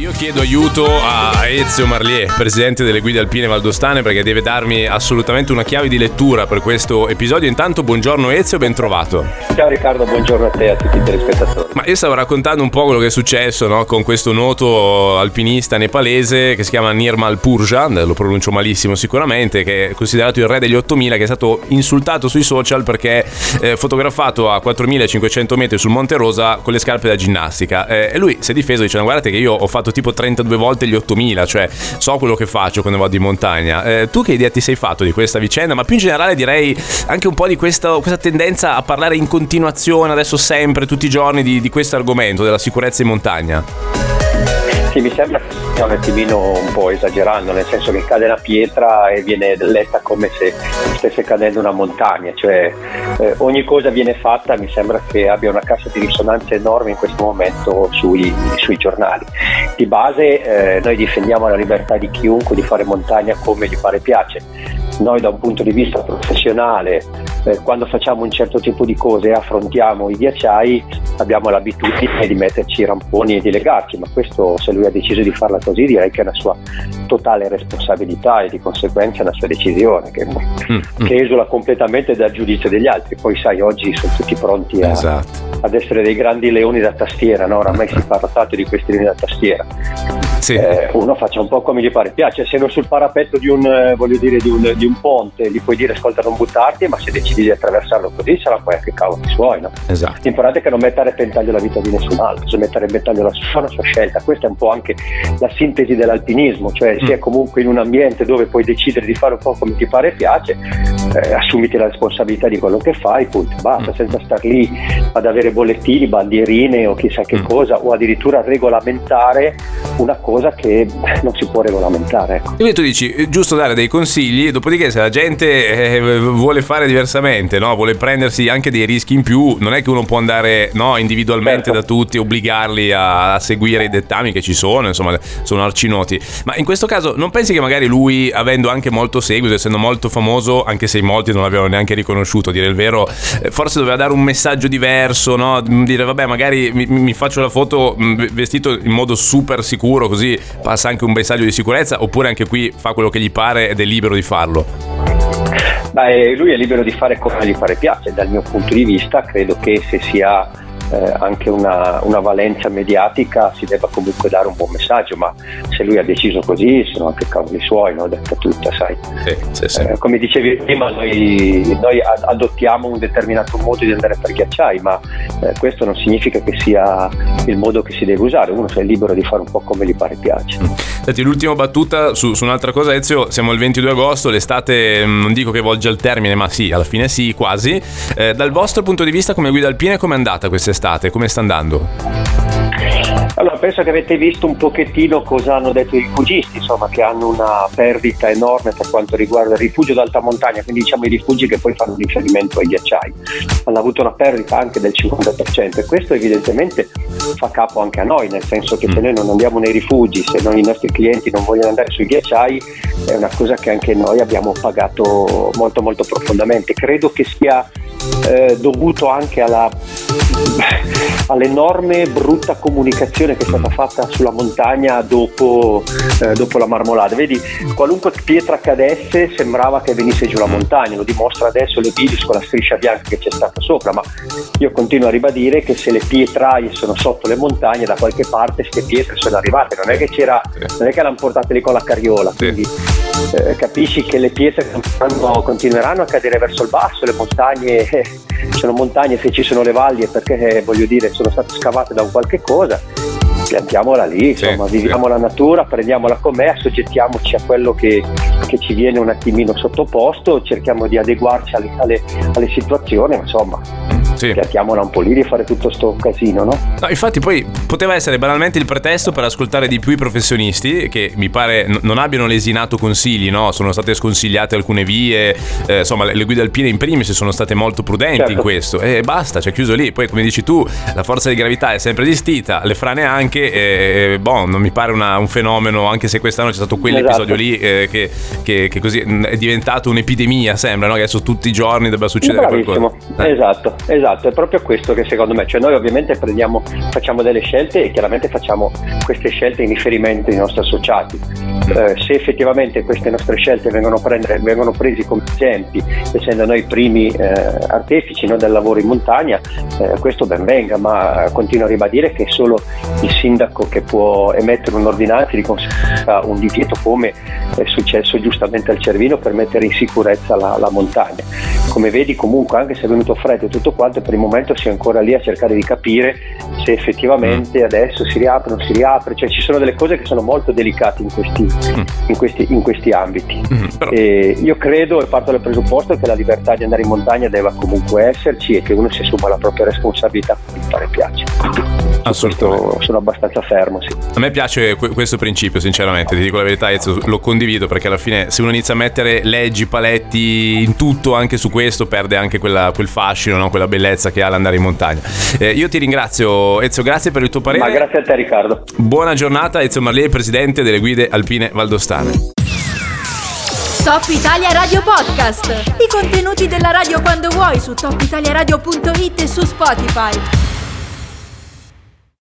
Io chiedo aiuto a Ezio Marlier, presidente delle guide alpine valdostane, perché deve darmi assolutamente una chiave di lettura per questo episodio. Intanto, buongiorno Ezio, ben trovato. Ciao Riccardo, buongiorno a te e a tutti i telespettatori. Ma io stavo raccontando un po' quello che è successo no? con questo noto alpinista nepalese che si chiama Nirmal Purja, lo pronuncio malissimo sicuramente, che è considerato il re degli 8000, che è stato insultato sui social perché eh, fotografato a 4500 metri sul Monte Rosa con le scarpe da ginnastica. Eh, e lui si è difeso dicendo guardate che io ho fatto tipo 32 volte gli 8000, cioè so quello che faccio quando vado in montagna. Eh, tu che idea ti sei fatto di questa vicenda? Ma più in generale direi anche un po' di questa, questa tendenza a parlare in continuazione, adesso sempre, tutti i giorni, di, di questo argomento della sicurezza in montagna. Sì, mi sembra che un attimino un po' esagerando, nel senso che cade una pietra e viene letta come se stesse cadendo una montagna, cioè eh, ogni cosa viene fatta, mi sembra che abbia una cassa di risonanza enorme in questo momento sui, sui giornali. Di base eh, noi difendiamo la libertà di chiunque di fare montagna come gli pare piace. Noi da un punto di vista professionale, eh, quando facciamo un certo tipo di cose e affrontiamo i ghiacciai, abbiamo l'abitudine di metterci i ramponi e di legarci, ma questo se lui ha deciso di farla così direi che è una sua totale responsabilità e di conseguenza è una sua decisione che, mm, mm. che esula completamente dal giudizio degli altri. Poi sai, oggi sono tutti pronti a, esatto. ad essere dei grandi leoni da tastiera, no? oramai si parla tanto di questi leoni da tastiera. Sì. Eh, uno faccia un po' come gli pare piace, se non sul parapetto di un, eh, dire, di un, di un ponte gli puoi dire ascolta non buttarti, ma se decidi di attraversarlo così sarà poi anche cavoli suoi. No? Esatto. L'importante è che non metta a repentaglio la vita di nessun altro, se mettere a repentaglio la sua, la sua scelta, questa è un po' anche la sintesi dell'alpinismo, cioè mm. si è comunque in un ambiente dove puoi decidere di fare un po' come ti pare e piace, eh, assumiti la responsabilità di quello che fai, punto, basta, mm. senza star lì ad avere bollettini, bandierine o chissà che mm. cosa, o addirittura regolamentare una cosa che non si può regolamentare. Ecco. Quindi tu dici, è giusto dare dei consigli, dopodiché se la gente eh, vuole fare diversamente, no? vuole prendersi anche dei rischi in più, non è che uno può andare no, individualmente certo. da tutti, obbligarli a, a seguire i dettami che ci sono, insomma sono arcinoti. Ma in questo caso non pensi che magari lui, avendo anche molto seguito, essendo molto famoso, anche se in molti non l'avevano neanche riconosciuto, a dire il vero, eh, forse doveva dare un messaggio diverso, no? dire vabbè magari mi, mi faccio la foto mm, vestito in modo super sicuro, così passa anche un messaggio di sicurezza, oppure anche qui fa quello che gli pare ed è libero di farlo? Beh, lui è libero di fare come gli pare piace, dal mio punto di vista credo che se sia eh, anche una, una, valenza mediatica si debba comunque dare un buon messaggio, ma se lui ha deciso così sono anche cavoli suoi, no? detta tutta, sai. Sì, sì, sì. Eh, come dicevi prima, noi, noi, adottiamo un determinato modo di andare per ghiacciai, ma eh, questo non significa che sia il modo che si deve usare, uno è libero di fare un po' come gli pare piace. Senti, l'ultima battuta su, su, un'altra cosa, Ezio, siamo il 22 agosto, l'estate mm, non dico che volge al termine, ma sì, alla fine sì, quasi. Eh, dal vostro punto di vista come guida alpina com'è andata quest'estate? Come sta andando? Allora, penso che avete visto un pochettino cosa hanno detto i rifugisti, insomma, che hanno una perdita enorme per quanto riguarda il rifugio d'alta montagna, quindi diciamo i rifugi che poi fanno riferimento ai ghiacciai. Hanno avuto una perdita anche del 50% e questo evidentemente fa capo anche a noi, nel senso che se mm. noi non andiamo nei rifugi, se noi i nostri clienti non vogliono andare sui ghiacciai, è una cosa che anche noi abbiamo pagato molto molto profondamente. Credo che sia eh, dovuto anche alla, all'enorme brutta comunicazione che è stata fatta sulla montagna dopo, eh, dopo, la marmolada. Vedi, qualunque pietra cadesse sembrava che venisse giù la montagna, lo dimostra adesso le videos con la striscia bianca che c'è stata sopra, ma io continuo a ribadire che se le pietraie sono sotto le montagne da qualche parte queste pietre sono arrivate, non è che c'era, non è che l'hanno portate lì con la carriola, quindi eh, capisci che le pietre continueranno a cadere verso il basso, le montagne eh, sono montagne se ci sono le valli è perché eh, voglio dire sono state scavate da un qualche cosa piantiamola lì, insomma, sì, viviamo sì. la natura, prendiamola com'è, assoggettiamoci a quello che, che, ci viene un attimino sottoposto, cerchiamo di adeguarci alle, alle, alle situazioni, insomma, sì. piattiamola un po' lì di fare tutto sto casino, no? No, infatti poi poteva essere banalmente il pretesto per ascoltare di più i professionisti che mi pare n- non abbiano lesinato consigli, no? Sono state sconsigliate alcune vie, eh, insomma le, le guide alpine in primis sono state molto prudenti certo. in questo e basta, cioè chiuso lì. Poi come dici tu, la forza di gravità è sempre esistita, le frane anche, e, boh, non mi pare una, un fenomeno, anche se quest'anno c'è stato quell'episodio esatto. lì eh, che, che, che, così è diventato un'epidemia, sembra, no? Che adesso tutti i giorni debba succedere Bravissimo. qualcosa. Eh. Esatto, esatto, è proprio questo che secondo me, cioè noi ovviamente prendiamo, facciamo delle scelte e chiaramente facciamo queste scelte in riferimento ai nostri associati. Eh, se effettivamente queste nostre scelte vengono, prendere, vengono presi come esempi, essendo noi i primi eh, artefici no, del lavoro in montagna, eh, questo ben venga, ma continuo a ribadire che è solo il sindaco che può emettere un'ordinanza di consentire un divieto come è successo giustamente al Cervino per mettere in sicurezza la, la montagna. Come vedi comunque anche se è venuto freddo e tutto quanto, per il momento si è ancora lì a cercare di capire se effettivamente mm. adesso si riapre o non si riapre, cioè ci sono delle cose che sono molto delicate in questi, mm. in questi, in questi ambiti. Mm, io credo e parto dal presupposto che la libertà di andare in montagna debba comunque esserci e che uno si assuma la propria responsabilità per fare piace. Assolutamente. Sono abbastanza fermo, sì. A me piace questo principio, sinceramente, ti dico la verità, lo condivido perché alla fine se uno inizia a mettere leggi, paletti in tutto, anche su questo, perde anche quella, quel fascino, no? quella bellezza che ha l'andare in montagna. Eh, io ti ringrazio, Ezio, grazie per il tuo parere. Ma grazie a te, Riccardo. Buona giornata, Ezio Marley, presidente delle guide alpine valdostane. Top Italia Radio Podcast. I contenuti della radio quando vuoi su topitaliaradio.it e su Spotify.